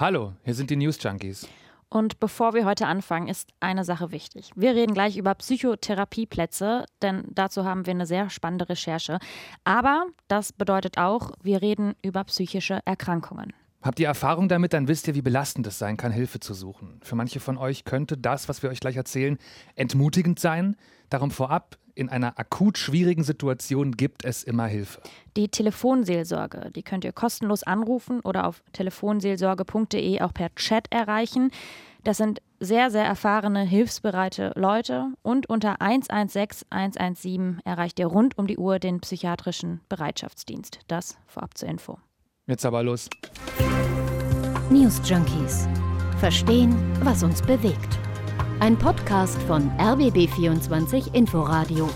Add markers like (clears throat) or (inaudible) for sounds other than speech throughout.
Hallo, hier sind die News Junkies. Und bevor wir heute anfangen, ist eine Sache wichtig. Wir reden gleich über Psychotherapieplätze, denn dazu haben wir eine sehr spannende Recherche. Aber das bedeutet auch, wir reden über psychische Erkrankungen. Habt ihr Erfahrung damit, dann wisst ihr, wie belastend es sein kann, Hilfe zu suchen. Für manche von euch könnte das, was wir euch gleich erzählen, entmutigend sein. Darum vorab, in einer akut schwierigen Situation gibt es immer Hilfe. Die Telefonseelsorge, die könnt ihr kostenlos anrufen oder auf telefonseelsorge.de auch per Chat erreichen. Das sind sehr, sehr erfahrene, hilfsbereite Leute und unter 116 117 erreicht ihr rund um die Uhr den psychiatrischen Bereitschaftsdienst. Das vorab zur Info. Jetzt aber los. News Junkies. Verstehen, was uns bewegt. Ein Podcast von RBB24 Inforadio.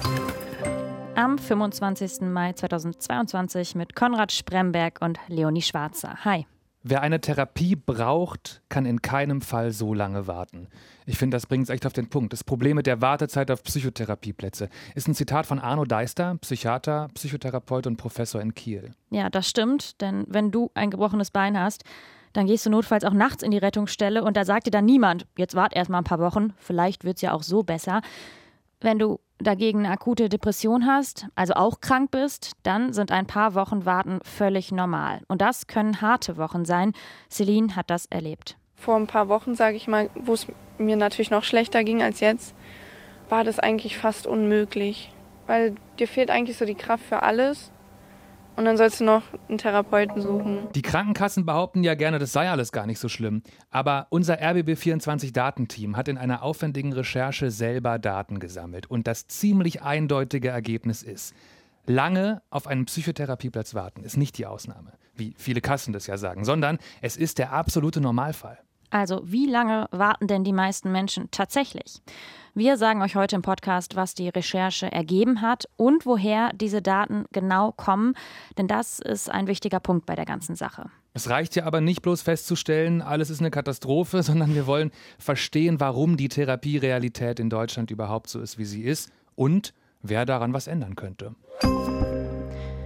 Am 25. Mai 2022 mit Konrad Spremberg und Leonie Schwarzer. Hi. Wer eine Therapie braucht, kann in keinem Fall so lange warten. Ich finde, das bringt es echt auf den Punkt. Das Problem mit der Wartezeit auf Psychotherapieplätze ist ein Zitat von Arno Deister, Psychiater, Psychotherapeut und Professor in Kiel. Ja, das stimmt, denn wenn du ein gebrochenes Bein hast, dann gehst du notfalls auch nachts in die Rettungsstelle und da sagt dir dann niemand, jetzt wart erst mal ein paar Wochen, vielleicht wird es ja auch so besser. Wenn du dagegen eine akute Depression hast, also auch krank bist, dann sind ein paar Wochen Warten völlig normal. Und das können harte Wochen sein. Celine hat das erlebt. Vor ein paar Wochen, sage ich mal, wo es mir natürlich noch schlechter ging als jetzt, war das eigentlich fast unmöglich. Weil dir fehlt eigentlich so die Kraft für alles. Und dann sollst du noch einen Therapeuten suchen. Die Krankenkassen behaupten ja gerne, das sei alles gar nicht so schlimm. Aber unser RBB24-Datenteam hat in einer aufwendigen Recherche selber Daten gesammelt. Und das ziemlich eindeutige Ergebnis ist, lange auf einen Psychotherapieplatz warten ist nicht die Ausnahme, wie viele Kassen das ja sagen, sondern es ist der absolute Normalfall. Also, wie lange warten denn die meisten Menschen tatsächlich? Wir sagen euch heute im Podcast, was die Recherche ergeben hat und woher diese Daten genau kommen, denn das ist ein wichtiger Punkt bei der ganzen Sache. Es reicht ja aber nicht bloß festzustellen, alles ist eine Katastrophe, (laughs) sondern wir wollen verstehen, warum die Therapierealität in Deutschland überhaupt so ist, wie sie ist und wer daran was ändern könnte.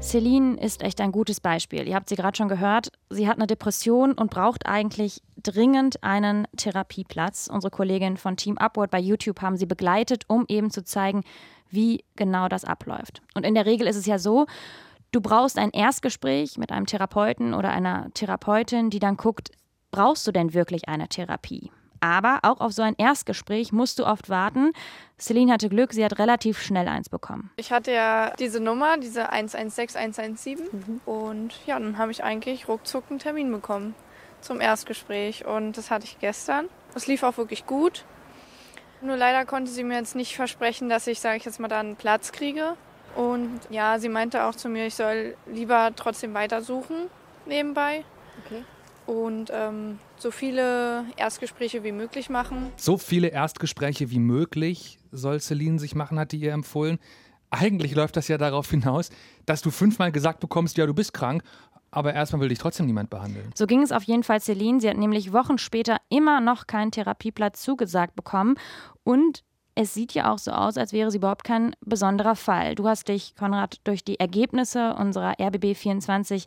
Celine ist echt ein gutes Beispiel. Ihr habt sie gerade schon gehört. Sie hat eine Depression und braucht eigentlich dringend einen Therapieplatz. Unsere Kollegin von Team Upward bei YouTube haben sie begleitet, um eben zu zeigen, wie genau das abläuft. Und in der Regel ist es ja so, du brauchst ein Erstgespräch mit einem Therapeuten oder einer Therapeutin, die dann guckt, brauchst du denn wirklich eine Therapie? Aber auch auf so ein Erstgespräch musst du oft warten. Celine hatte Glück, sie hat relativ schnell eins bekommen. Ich hatte ja diese Nummer, diese 116 117 mhm. und ja, dann habe ich eigentlich ruckzuck einen Termin bekommen zum Erstgespräch und das hatte ich gestern. Es lief auch wirklich gut. Nur leider konnte sie mir jetzt nicht versprechen, dass ich, sage ich jetzt mal, da einen Platz kriege. Und ja, sie meinte auch zu mir, ich soll lieber trotzdem weitersuchen nebenbei. Okay und ähm, so viele Erstgespräche wie möglich machen. So viele Erstgespräche wie möglich soll Celine sich machen, hat die ihr empfohlen. Eigentlich läuft das ja darauf hinaus, dass du fünfmal gesagt bekommst, ja, du bist krank, aber erstmal will dich trotzdem niemand behandeln. So ging es auf jeden Fall Celine. Sie hat nämlich Wochen später immer noch keinen Therapieplatz zugesagt bekommen und es sieht ja auch so aus, als wäre sie überhaupt kein besonderer Fall. Du hast dich, Konrad, durch die Ergebnisse unserer RBB24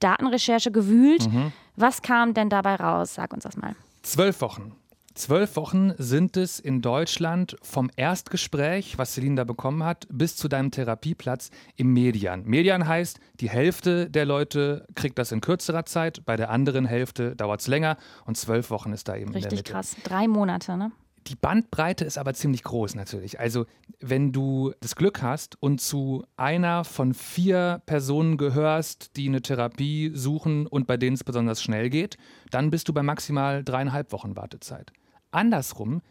Datenrecherche gewühlt. Mhm. Was kam denn dabei raus? Sag uns das mal. Zwölf Wochen. Zwölf Wochen sind es in Deutschland vom Erstgespräch, was Celine da bekommen hat, bis zu deinem Therapieplatz im Median. Median heißt, die Hälfte der Leute kriegt das in kürzerer Zeit, bei der anderen Hälfte dauert es länger und zwölf Wochen ist da eben Richtig in der Mitte. krass. Drei Monate, ne? Die Bandbreite ist aber ziemlich groß natürlich. Also wenn du das Glück hast und zu einer von vier Personen gehörst, die eine Therapie suchen und bei denen es besonders schnell geht, dann bist du bei maximal dreieinhalb Wochen Wartezeit. Andersrum,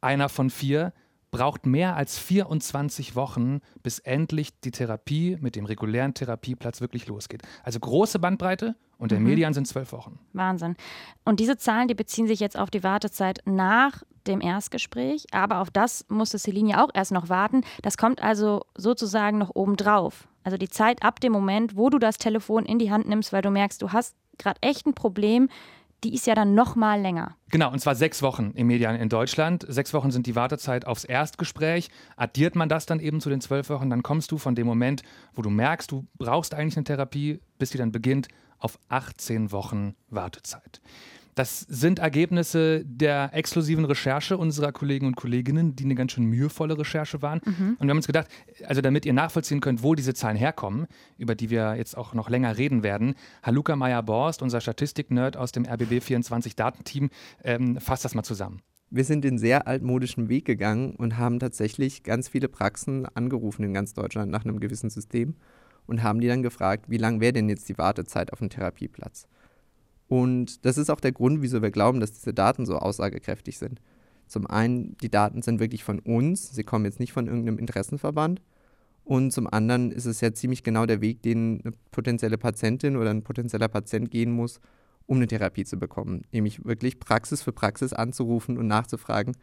einer von vier braucht mehr als 24 Wochen, bis endlich die Therapie mit dem regulären Therapieplatz wirklich losgeht. Also große Bandbreite und der mhm. Median sind zwölf Wochen. Wahnsinn. Und diese Zahlen, die beziehen sich jetzt auf die Wartezeit nach dem Erstgespräch, aber auf das musste Celine ja auch erst noch warten. Das kommt also sozusagen noch obendrauf. Also die Zeit ab dem Moment, wo du das Telefon in die Hand nimmst, weil du merkst, du hast gerade echt ein Problem, die ist ja dann noch mal länger. Genau, und zwar sechs Wochen im Median in Deutschland. Sechs Wochen sind die Wartezeit aufs Erstgespräch. Addiert man das dann eben zu den zwölf Wochen, dann kommst du von dem Moment, wo du merkst, du brauchst eigentlich eine Therapie, bis die dann beginnt, auf 18 Wochen Wartezeit. Das sind Ergebnisse der exklusiven Recherche unserer Kollegen und Kolleginnen, die eine ganz schön mühevolle Recherche waren. Mhm. Und wir haben uns gedacht, also damit ihr nachvollziehen könnt, wo diese Zahlen herkommen, über die wir jetzt auch noch länger reden werden, Haluka Meyer-Borst, unser Statistik-Nerd aus dem RBB24 Datenteam, ähm, fasst das mal zusammen. Wir sind den sehr altmodischen Weg gegangen und haben tatsächlich ganz viele Praxen angerufen in ganz Deutschland nach einem gewissen System und haben die dann gefragt, wie lang wäre denn jetzt die Wartezeit auf einen Therapieplatz? Und das ist auch der Grund, wieso wir glauben, dass diese Daten so aussagekräftig sind. Zum einen, die Daten sind wirklich von uns, sie kommen jetzt nicht von irgendeinem Interessenverband. Und zum anderen ist es ja ziemlich genau der Weg, den eine potenzielle Patientin oder ein potenzieller Patient gehen muss, um eine Therapie zu bekommen. Nämlich wirklich Praxis für Praxis anzurufen und nachzufragen,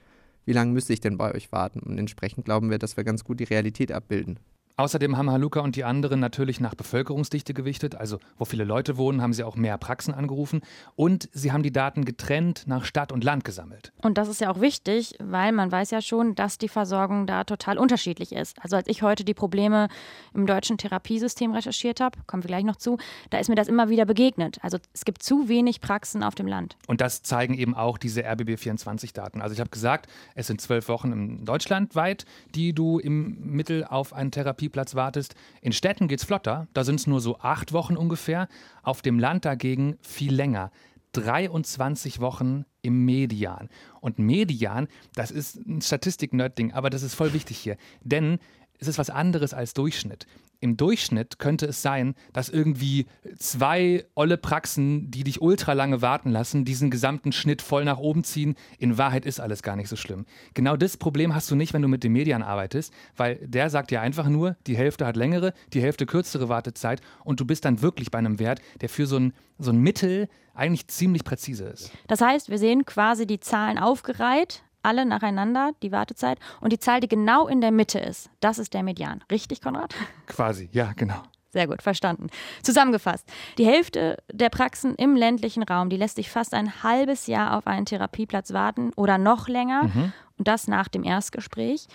wie lange müsste ich denn bei euch warten? Und entsprechend glauben wir, dass wir ganz gut die Realität abbilden. Außerdem haben Haluka und die anderen natürlich nach Bevölkerungsdichte gewichtet, also wo viele Leute wohnen, haben sie auch mehr Praxen angerufen und sie haben die Daten getrennt nach Stadt und Land gesammelt. Und das ist ja auch wichtig, weil man weiß ja schon, dass die Versorgung da total unterschiedlich ist. Also als ich heute die Probleme im deutschen Therapiesystem recherchiert habe, kommen wir gleich noch zu, da ist mir das immer wieder begegnet. Also es gibt zu wenig Praxen auf dem Land. Und das zeigen eben auch diese RBB24-Daten. Also ich habe gesagt, es sind zwölf Wochen in Deutschland weit, die du im Mittel auf eine Therapie Therapieplatz wartest. In Städten geht es flotter, da sind es nur so acht Wochen ungefähr. Auf dem Land dagegen viel länger. 23 Wochen im Median. Und Median, das ist ein Statistik-Nerd-Ding, aber das ist voll wichtig hier. Denn es ist was anderes als Durchschnitt im Durchschnitt könnte es sein, dass irgendwie zwei olle Praxen, die dich ultra lange warten lassen, diesen gesamten Schnitt voll nach oben ziehen. In Wahrheit ist alles gar nicht so schlimm. Genau das Problem hast du nicht, wenn du mit den Medien arbeitest, weil der sagt dir einfach nur, die Hälfte hat längere, die Hälfte kürzere Wartezeit und du bist dann wirklich bei einem Wert, der für so ein, so ein Mittel eigentlich ziemlich präzise ist. Das heißt, wir sehen quasi die Zahlen aufgereiht alle nacheinander, die Wartezeit. Und die Zahl, die genau in der Mitte ist, das ist der Median. Richtig, Konrad? Quasi, ja, genau. Sehr gut, verstanden. Zusammengefasst, die Hälfte der Praxen im ländlichen Raum, die lässt sich fast ein halbes Jahr auf einen Therapieplatz warten oder noch länger. Mhm. Und das nach dem Erstgespräch.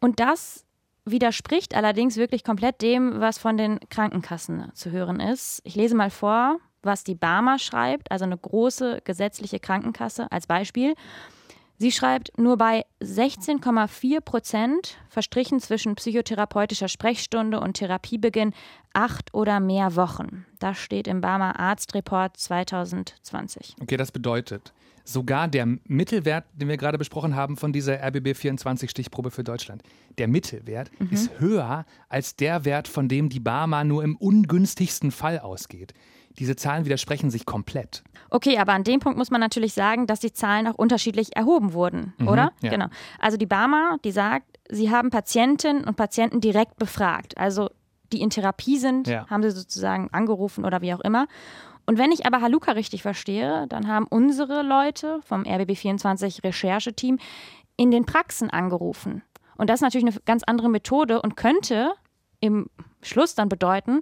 Und das widerspricht allerdings wirklich komplett dem, was von den Krankenkassen zu hören ist. Ich lese mal vor, was die Barmer schreibt, also eine große gesetzliche Krankenkasse als Beispiel. Sie schreibt, nur bei 16,4 Prozent verstrichen zwischen psychotherapeutischer Sprechstunde und Therapiebeginn acht oder mehr Wochen. Das steht im Barmer Arztreport 2020. Okay, das bedeutet, sogar der Mittelwert, den wir gerade besprochen haben von dieser RBB 24 Stichprobe für Deutschland, der Mittelwert mhm. ist höher als der Wert, von dem die Barmer nur im ungünstigsten Fall ausgeht. Diese Zahlen widersprechen sich komplett. Okay, aber an dem Punkt muss man natürlich sagen, dass die Zahlen auch unterschiedlich erhoben wurden, mhm, oder? Ja. Genau. Also die Barmer, die sagt, sie haben Patientinnen und Patienten direkt befragt. Also die in Therapie sind, ja. haben sie sozusagen angerufen oder wie auch immer. Und wenn ich aber Haluka richtig verstehe, dann haben unsere Leute vom RBB24 Rechercheteam in den Praxen angerufen. Und das ist natürlich eine ganz andere Methode und könnte im Schluss dann bedeuten,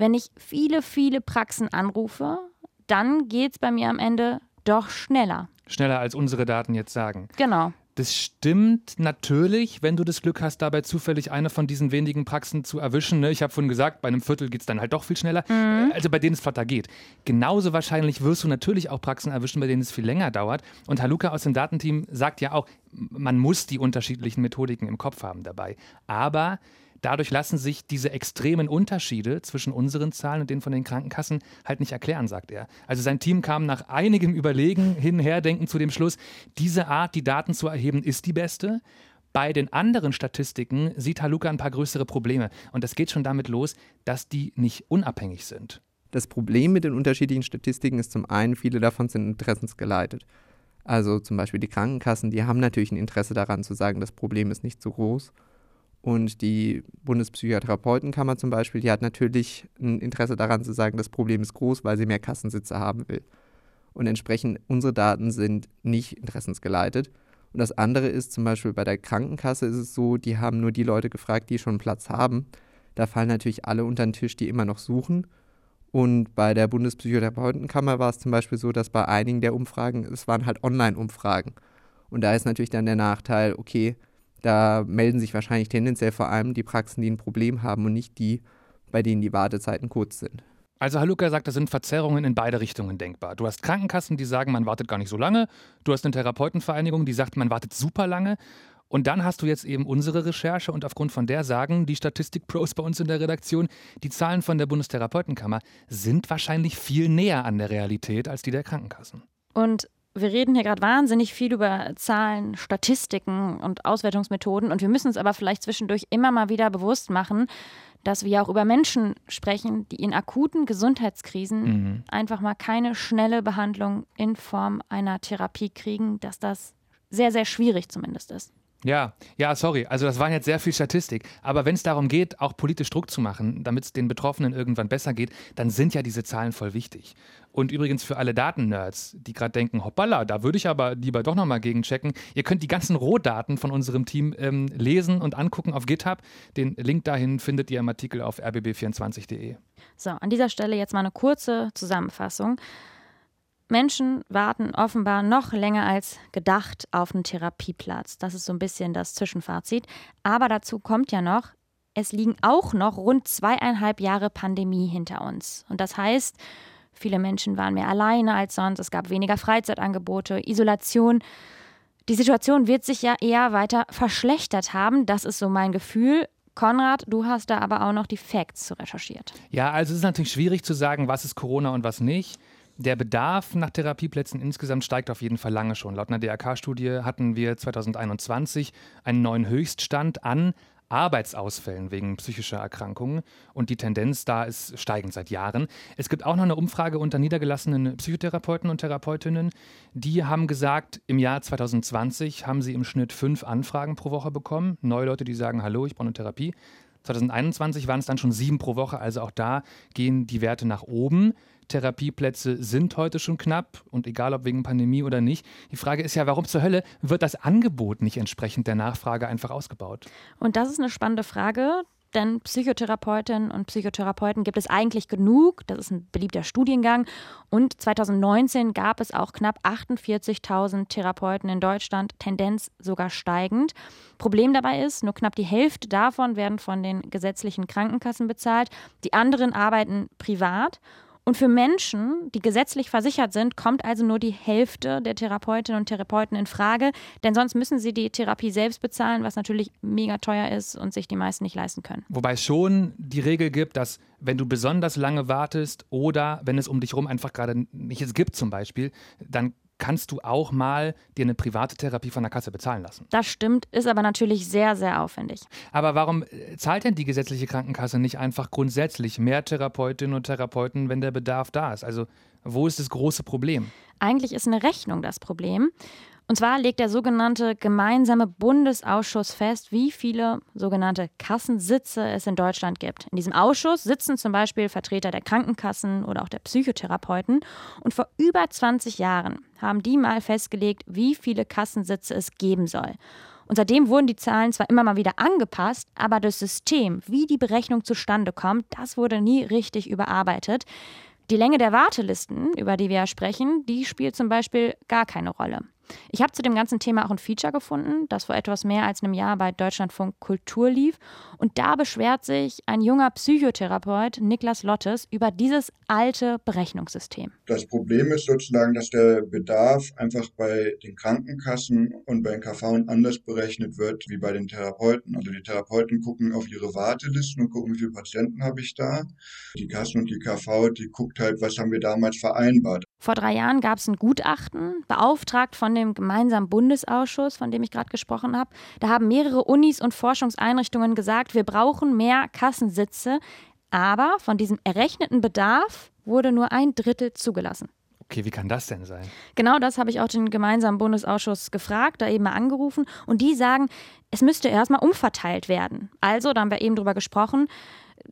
wenn ich viele, viele Praxen anrufe, dann geht es bei mir am Ende doch schneller. Schneller als unsere Daten jetzt sagen. Genau. Das stimmt natürlich, wenn du das Glück hast, dabei zufällig eine von diesen wenigen Praxen zu erwischen. Ne? Ich habe vorhin gesagt, bei einem Viertel geht es dann halt doch viel schneller. Mhm. Also bei denen es flotter geht. Genauso wahrscheinlich wirst du natürlich auch Praxen erwischen, bei denen es viel länger dauert. Und Haluka aus dem Datenteam sagt ja auch, man muss die unterschiedlichen Methodiken im Kopf haben dabei. Aber Dadurch lassen sich diese extremen Unterschiede zwischen unseren Zahlen und denen von den Krankenkassen halt nicht erklären, sagt er. Also sein Team kam nach einigem Überlegen, hinherdenken zu dem Schluss, diese Art, die Daten zu erheben, ist die beste. Bei den anderen Statistiken sieht Haluka ein paar größere Probleme. Und das geht schon damit los, dass die nicht unabhängig sind. Das Problem mit den unterschiedlichen Statistiken ist zum einen, viele davon sind interessensgeleitet. Also zum Beispiel die Krankenkassen, die haben natürlich ein Interesse daran zu sagen, das Problem ist nicht so groß. Und die Bundespsychotherapeutenkammer zum Beispiel, die hat natürlich ein Interesse daran zu sagen, das Problem ist groß, weil sie mehr Kassensitze haben will. Und entsprechend, unsere Daten sind nicht interessensgeleitet. Und das andere ist zum Beispiel bei der Krankenkasse ist es so, die haben nur die Leute gefragt, die schon Platz haben. Da fallen natürlich alle unter den Tisch, die immer noch suchen. Und bei der Bundespsychotherapeutenkammer war es zum Beispiel so, dass bei einigen der Umfragen, es waren halt Online-Umfragen. Und da ist natürlich dann der Nachteil, okay, da melden sich wahrscheinlich tendenziell vor allem die Praxen, die ein Problem haben und nicht die, bei denen die Wartezeiten kurz sind. Also Haluka sagt, da sind Verzerrungen in beide Richtungen denkbar. Du hast Krankenkassen, die sagen, man wartet gar nicht so lange. Du hast eine Therapeutenvereinigung, die sagt, man wartet super lange. Und dann hast du jetzt eben unsere Recherche und aufgrund von der sagen die Statistik-Pros bei uns in der Redaktion, die Zahlen von der Bundestherapeutenkammer sind wahrscheinlich viel näher an der Realität als die der Krankenkassen. Und wir reden hier gerade wahnsinnig viel über Zahlen, Statistiken und Auswertungsmethoden und wir müssen uns aber vielleicht zwischendurch immer mal wieder bewusst machen, dass wir auch über Menschen sprechen, die in akuten Gesundheitskrisen mhm. einfach mal keine schnelle Behandlung in Form einer Therapie kriegen, dass das sehr, sehr schwierig zumindest ist. Ja, ja, sorry. Also das waren jetzt sehr viel Statistik. Aber wenn es darum geht, auch politisch Druck zu machen, damit es den Betroffenen irgendwann besser geht, dann sind ja diese Zahlen voll wichtig. Und übrigens für alle Daten-Nerds, die gerade denken, hoppala, da würde ich aber lieber doch nochmal gegenchecken. Ihr könnt die ganzen Rohdaten von unserem Team ähm, lesen und angucken auf GitHub. Den Link dahin findet ihr im Artikel auf rbb24.de. So, an dieser Stelle jetzt mal eine kurze Zusammenfassung. Menschen warten offenbar noch länger als gedacht auf einen Therapieplatz. Das ist so ein bisschen das Zwischenfazit. Aber dazu kommt ja noch, es liegen auch noch rund zweieinhalb Jahre Pandemie hinter uns. Und das heißt, viele Menschen waren mehr alleine als sonst, es gab weniger Freizeitangebote, Isolation. Die Situation wird sich ja eher weiter verschlechtert haben. Das ist so mein Gefühl. Konrad, du hast da aber auch noch die Facts recherchiert. Ja, also es ist natürlich schwierig zu sagen, was ist Corona und was nicht. Der Bedarf nach Therapieplätzen insgesamt steigt auf jeden Fall lange schon. Laut einer DRK-Studie hatten wir 2021 einen neuen Höchststand an Arbeitsausfällen wegen psychischer Erkrankungen und die Tendenz da ist steigend seit Jahren. Es gibt auch noch eine Umfrage unter niedergelassenen Psychotherapeuten und Therapeutinnen. Die haben gesagt, im Jahr 2020 haben sie im Schnitt fünf Anfragen pro Woche bekommen. Neue Leute, die sagen, hallo, ich brauche eine Therapie. 2021 waren es dann schon sieben pro Woche, also auch da gehen die Werte nach oben. Therapieplätze sind heute schon knapp und egal ob wegen Pandemie oder nicht. Die Frage ist ja, warum zur Hölle wird das Angebot nicht entsprechend der Nachfrage einfach ausgebaut? Und das ist eine spannende Frage. Denn Psychotherapeutinnen und Psychotherapeuten gibt es eigentlich genug. Das ist ein beliebter Studiengang. Und 2019 gab es auch knapp 48.000 Therapeuten in Deutschland, Tendenz sogar steigend. Problem dabei ist, nur knapp die Hälfte davon werden von den gesetzlichen Krankenkassen bezahlt. Die anderen arbeiten privat. Und für Menschen, die gesetzlich versichert sind, kommt also nur die Hälfte der Therapeutinnen und Therapeuten in Frage, denn sonst müssen sie die Therapie selbst bezahlen, was natürlich mega teuer ist und sich die meisten nicht leisten können. Wobei es schon die Regel gibt, dass wenn du besonders lange wartest oder wenn es um dich herum einfach gerade nichts gibt zum Beispiel, dann kannst du auch mal dir eine private Therapie von der Kasse bezahlen lassen. Das stimmt, ist aber natürlich sehr, sehr aufwendig. Aber warum äh, zahlt denn die gesetzliche Krankenkasse nicht einfach grundsätzlich mehr Therapeutinnen und Therapeuten, wenn der Bedarf da ist? Also wo ist das große Problem? Eigentlich ist eine Rechnung das Problem. Und zwar legt der sogenannte gemeinsame Bundesausschuss fest, wie viele sogenannte Kassensitze es in Deutschland gibt. In diesem Ausschuss sitzen zum Beispiel Vertreter der Krankenkassen oder auch der Psychotherapeuten. Und vor über 20 Jahren haben die mal festgelegt, wie viele Kassensitze es geben soll. Und seitdem wurden die Zahlen zwar immer mal wieder angepasst, aber das System, wie die Berechnung zustande kommt, das wurde nie richtig überarbeitet. Die Länge der Wartelisten, über die wir ja sprechen, die spielt zum Beispiel gar keine Rolle. Ich habe zu dem ganzen Thema auch ein Feature gefunden, das vor etwas mehr als einem Jahr bei Deutschlandfunk Kultur lief. Und da beschwert sich ein junger Psychotherapeut, Niklas Lottes, über dieses alte Berechnungssystem. Das Problem ist sozusagen, dass der Bedarf einfach bei den Krankenkassen und bei den KV anders berechnet wird wie bei den Therapeuten. Also die Therapeuten gucken auf ihre Wartelisten und gucken, wie viele Patienten habe ich da. Die Kassen und die KV, die guckt halt, was haben wir damals vereinbart. Vor drei Jahren gab es ein Gutachten, beauftragt von dem gemeinsamen Bundesausschuss, von dem ich gerade gesprochen habe. Da haben mehrere Unis und Forschungseinrichtungen gesagt, wir brauchen mehr Kassensitze. Aber von diesem errechneten Bedarf wurde nur ein Drittel zugelassen. Okay, wie kann das denn sein? Genau das habe ich auch den gemeinsamen Bundesausschuss gefragt, da eben mal angerufen. Und die sagen, es müsste erstmal umverteilt werden. Also, da haben wir eben drüber gesprochen,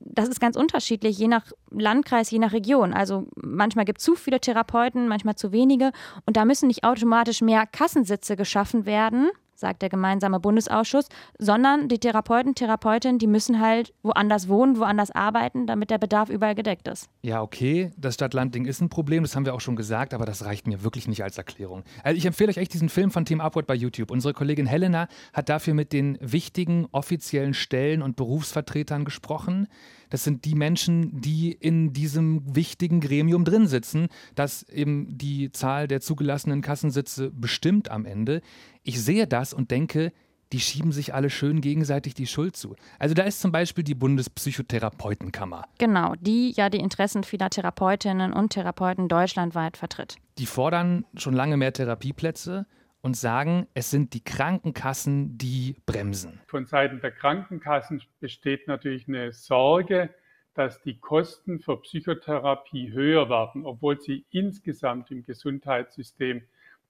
das ist ganz unterschiedlich, je nach Landkreis, je nach Region. Also manchmal gibt es zu viele Therapeuten, manchmal zu wenige. Und da müssen nicht automatisch mehr Kassensitze geschaffen werden, sagt der gemeinsame Bundesausschuss, sondern die Therapeuten, Therapeutinnen, die müssen halt woanders wohnen, woanders arbeiten, damit der Bedarf überall gedeckt ist. Ja, okay, das Stadt-Land-Ding ist ein Problem, das haben wir auch schon gesagt, aber das reicht mir wirklich nicht als Erklärung. Also ich empfehle euch echt diesen Film von Team Upward bei YouTube. Unsere Kollegin Helena hat dafür mit den wichtigen offiziellen Stellen und Berufsvertretern gesprochen. Das sind die Menschen, die in diesem wichtigen Gremium drin sitzen, das eben die Zahl der zugelassenen Kassensitze bestimmt am Ende. Ich sehe das und denke, die schieben sich alle schön gegenseitig die Schuld zu. Also da ist zum Beispiel die Bundespsychotherapeutenkammer. Genau, die ja die Interessen vieler Therapeutinnen und Therapeuten deutschlandweit vertritt. Die fordern schon lange mehr Therapieplätze und sagen, es sind die Krankenkassen, die bremsen. Von Seiten der Krankenkassen besteht natürlich eine Sorge, dass die Kosten für Psychotherapie höher werden, obwohl sie insgesamt im Gesundheitssystem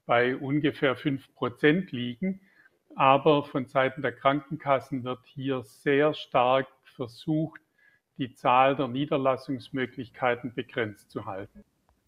bei ungefähr 5 Prozent liegen. Aber von Seiten der Krankenkassen wird hier sehr stark versucht, die Zahl der Niederlassungsmöglichkeiten begrenzt zu halten.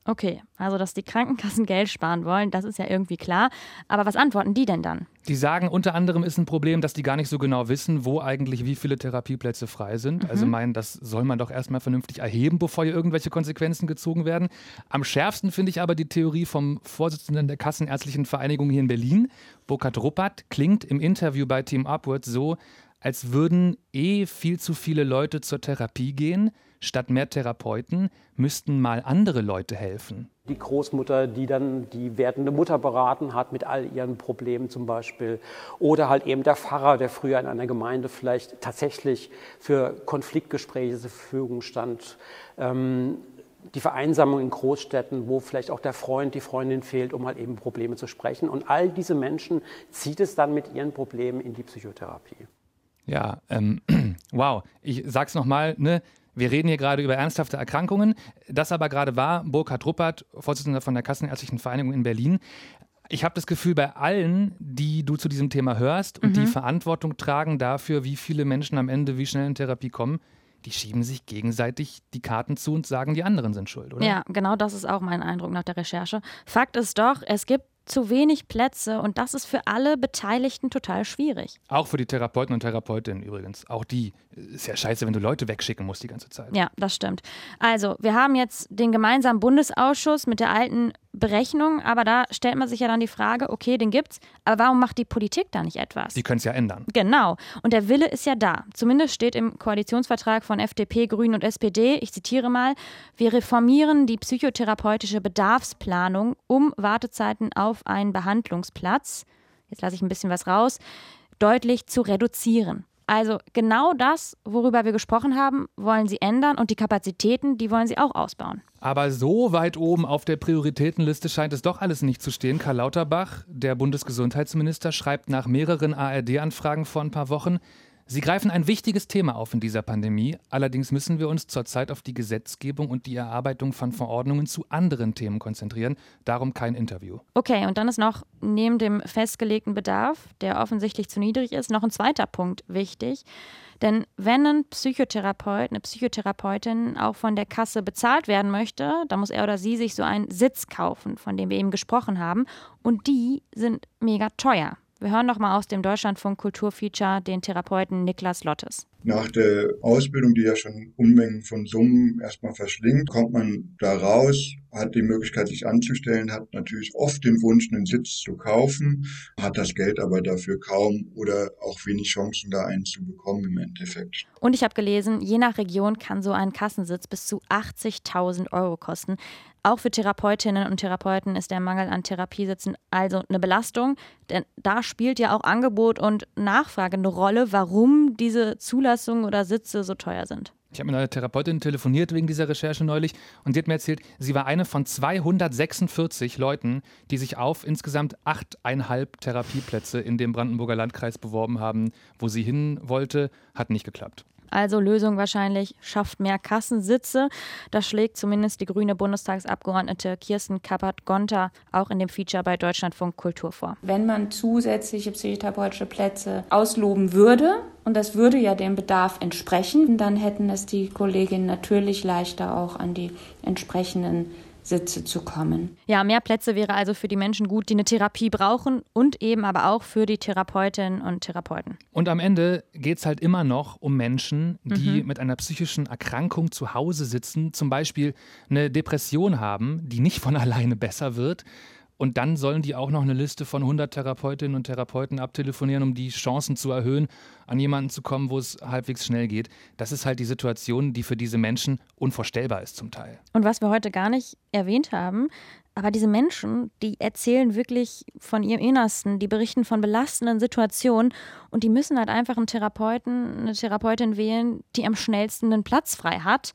Okay, also dass die Krankenkassen (laughs) Geld sparen wollen, das ist ja irgendwie klar. Aber was antworten die denn dann? Die sagen, unter anderem ist ein Problem, dass die gar nicht so genau wissen, wo eigentlich wie viele Therapieplätze frei sind. Mhm. Also meinen, das soll man doch erstmal vernünftig erheben, bevor hier irgendwelche Konsequenzen gezogen werden. Am schärfsten finde ich aber die Theorie vom Vorsitzenden der Kassenärztlichen Vereinigung hier in Berlin, Burkhard Ruppert, klingt im Interview bei Team Upwards so, als würden eh viel zu viele Leute zur Therapie gehen statt mehr Therapeuten müssten mal andere Leute helfen. Die Großmutter, die dann die werdende Mutter beraten hat mit all ihren Problemen zum Beispiel. Oder halt eben der Pfarrer, der früher in einer Gemeinde vielleicht tatsächlich für Konfliktgespräche zur Verfügung stand. Ähm, die Vereinsamung in Großstädten, wo vielleicht auch der Freund, die Freundin fehlt, um halt eben Probleme zu sprechen. Und all diese Menschen zieht es dann mit ihren Problemen in die Psychotherapie. Ja, ähm, (clears throat) wow. Ich sag's nochmal, ne? Wir reden hier gerade über ernsthafte Erkrankungen. Das aber gerade war Burkhard Ruppert, Vorsitzender von der Kassenärztlichen Vereinigung in Berlin. Ich habe das Gefühl, bei allen, die du zu diesem Thema hörst und mhm. die Verantwortung tragen dafür, wie viele Menschen am Ende wie schnell in Therapie kommen, die schieben sich gegenseitig die Karten zu und sagen, die anderen sind schuld, oder? Ja, genau das ist auch mein Eindruck nach der Recherche. Fakt ist doch, es gibt zu wenig Plätze und das ist für alle Beteiligten total schwierig. Auch für die Therapeuten und Therapeutinnen übrigens. Auch die ist ja scheiße, wenn du Leute wegschicken musst die ganze Zeit. Ja, das stimmt. Also, wir haben jetzt den gemeinsamen Bundesausschuss mit der alten Berechnung, aber da stellt man sich ja dann die Frage, okay, den gibt's, aber warum macht die Politik da nicht etwas? Die können es ja ändern. Genau. Und der Wille ist ja da. Zumindest steht im Koalitionsvertrag von FDP, Grünen und SPD, ich zitiere mal, wir reformieren die psychotherapeutische Bedarfsplanung, um Wartezeiten auf einen Behandlungsplatz, jetzt lasse ich ein bisschen was raus, deutlich zu reduzieren. Also genau das, worüber wir gesprochen haben, wollen sie ändern und die Kapazitäten, die wollen sie auch ausbauen. Aber so weit oben auf der Prioritätenliste scheint es doch alles nicht zu stehen. Karl Lauterbach, der Bundesgesundheitsminister, schreibt nach mehreren ARD-Anfragen vor ein paar Wochen, Sie greifen ein wichtiges Thema auf in dieser Pandemie. Allerdings müssen wir uns zurzeit auf die Gesetzgebung und die Erarbeitung von Verordnungen zu anderen Themen konzentrieren. Darum kein Interview. Okay, und dann ist noch neben dem festgelegten Bedarf, der offensichtlich zu niedrig ist, noch ein zweiter Punkt wichtig. Denn wenn ein Psychotherapeut, eine Psychotherapeutin auch von der Kasse bezahlt werden möchte, dann muss er oder sie sich so einen Sitz kaufen, von dem wir eben gesprochen haben. Und die sind mega teuer. Wir hören noch mal aus dem Deutschlandfunk Kulturfeature den Therapeuten Niklas Lottes. Nach der Ausbildung, die ja schon Unmengen von Summen erstmal verschlingt, kommt man da raus, hat die Möglichkeit, sich anzustellen, hat natürlich oft den Wunsch, einen Sitz zu kaufen, hat das Geld aber dafür kaum oder auch wenig Chancen, da einen zu bekommen im Endeffekt. Und ich habe gelesen, je nach Region kann so ein Kassensitz bis zu 80.000 Euro kosten. Auch für Therapeutinnen und Therapeuten ist der Mangel an Therapiesitzen also eine Belastung, denn da spielt ja auch Angebot und Nachfrage eine Rolle, warum diese Zulassungen oder Sitze so teuer sind. Ich habe mit einer Therapeutin telefoniert wegen dieser Recherche neulich und die hat mir erzählt, sie war eine von 246 Leuten, die sich auf insgesamt achteinhalb Therapieplätze in dem Brandenburger Landkreis beworben haben, wo sie hin wollte, hat nicht geklappt. Also Lösung wahrscheinlich, schafft mehr Kassensitze. Das schlägt zumindest die grüne Bundestagsabgeordnete Kirsten Kappert-Gonter auch in dem Feature bei Deutschlandfunk Kultur vor. Wenn man zusätzliche psychotherapeutische Plätze ausloben würde, und das würde ja dem Bedarf entsprechen, dann hätten es die Kolleginnen natürlich leichter auch an die entsprechenden Sitze zu kommen. Ja, mehr Plätze wäre also für die Menschen gut, die eine Therapie brauchen und eben aber auch für die Therapeutinnen und Therapeuten. Und am Ende geht es halt immer noch um Menschen, die mhm. mit einer psychischen Erkrankung zu Hause sitzen, zum Beispiel eine Depression haben, die nicht von alleine besser wird Und dann sollen die auch noch eine Liste von 100 Therapeutinnen und Therapeuten abtelefonieren, um die Chancen zu erhöhen, an jemanden zu kommen, wo es halbwegs schnell geht. Das ist halt die Situation, die für diese Menschen unvorstellbar ist zum Teil. Und was wir heute gar nicht erwähnt haben, aber diese Menschen, die erzählen wirklich von ihrem Innersten, die berichten von belastenden Situationen und die müssen halt einfach einen Therapeuten, eine Therapeutin wählen, die am schnellsten einen Platz frei hat.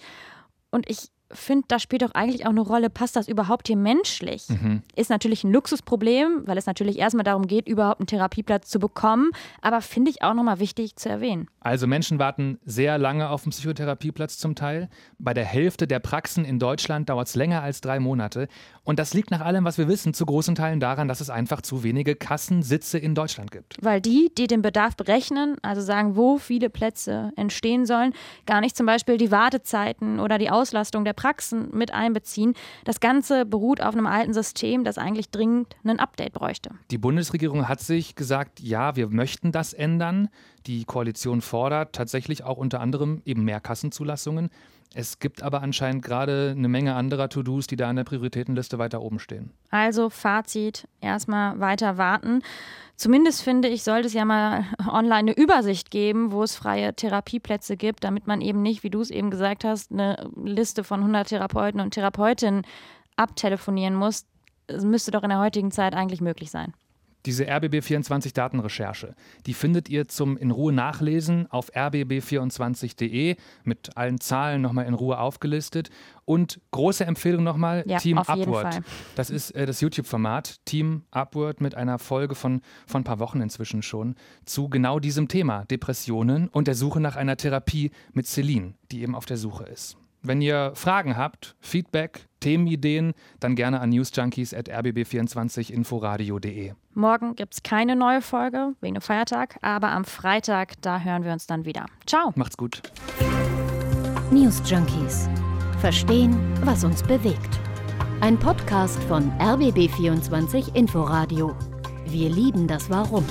Und ich finde, da spielt doch eigentlich auch eine Rolle, passt das überhaupt hier menschlich? Mhm. Ist natürlich ein Luxusproblem, weil es natürlich erstmal darum geht, überhaupt einen Therapieplatz zu bekommen, aber finde ich auch nochmal wichtig zu erwähnen. Also Menschen warten sehr lange auf einen Psychotherapieplatz zum Teil. Bei der Hälfte der Praxen in Deutschland dauert es länger als drei Monate. Und das liegt nach allem, was wir wissen, zu großen Teilen daran, dass es einfach zu wenige Kassensitze in Deutschland gibt. Weil die, die den Bedarf berechnen, also sagen, wo viele Plätze entstehen sollen, gar nicht zum Beispiel die Wartezeiten oder die Auslastung der Praxen mit einbeziehen. Das Ganze beruht auf einem alten System, das eigentlich dringend ein Update bräuchte. Die Bundesregierung hat sich gesagt, ja, wir möchten das ändern. Die Koalition fordert tatsächlich auch unter anderem eben mehr Kassenzulassungen. Es gibt aber anscheinend gerade eine Menge anderer To-Dos, die da an der Prioritätenliste weiter oben stehen. Also Fazit, erstmal weiter warten. Zumindest finde ich, sollte es ja mal (laughs) online eine Übersicht geben, wo es freie Therapieplätze gibt, damit man eben nicht, wie du es eben gesagt hast, eine Liste von 100 Therapeuten und Therapeutinnen abtelefonieren muss. Es müsste doch in der heutigen Zeit eigentlich möglich sein. Diese RBB24 Datenrecherche, die findet ihr zum in Ruhe nachlesen auf rbb24.de mit allen Zahlen nochmal in Ruhe aufgelistet. Und große Empfehlung nochmal, ja, Team Upward. Das ist äh, das YouTube-Format, Team Upward mit einer Folge von, von ein paar Wochen inzwischen schon zu genau diesem Thema, Depressionen und der Suche nach einer Therapie mit Celine, die eben auf der Suche ist. Wenn ihr Fragen habt, Feedback, Themenideen, dann gerne an newsjunkies.rbb24inforadio.de. Morgen gibt es keine neue Folge wegen dem Feiertag, aber am Freitag, da hören wir uns dann wieder. Ciao. Macht's gut. News Junkies. Verstehen, was uns bewegt. Ein Podcast von RBB24 Inforadio. Wir lieben das Warum.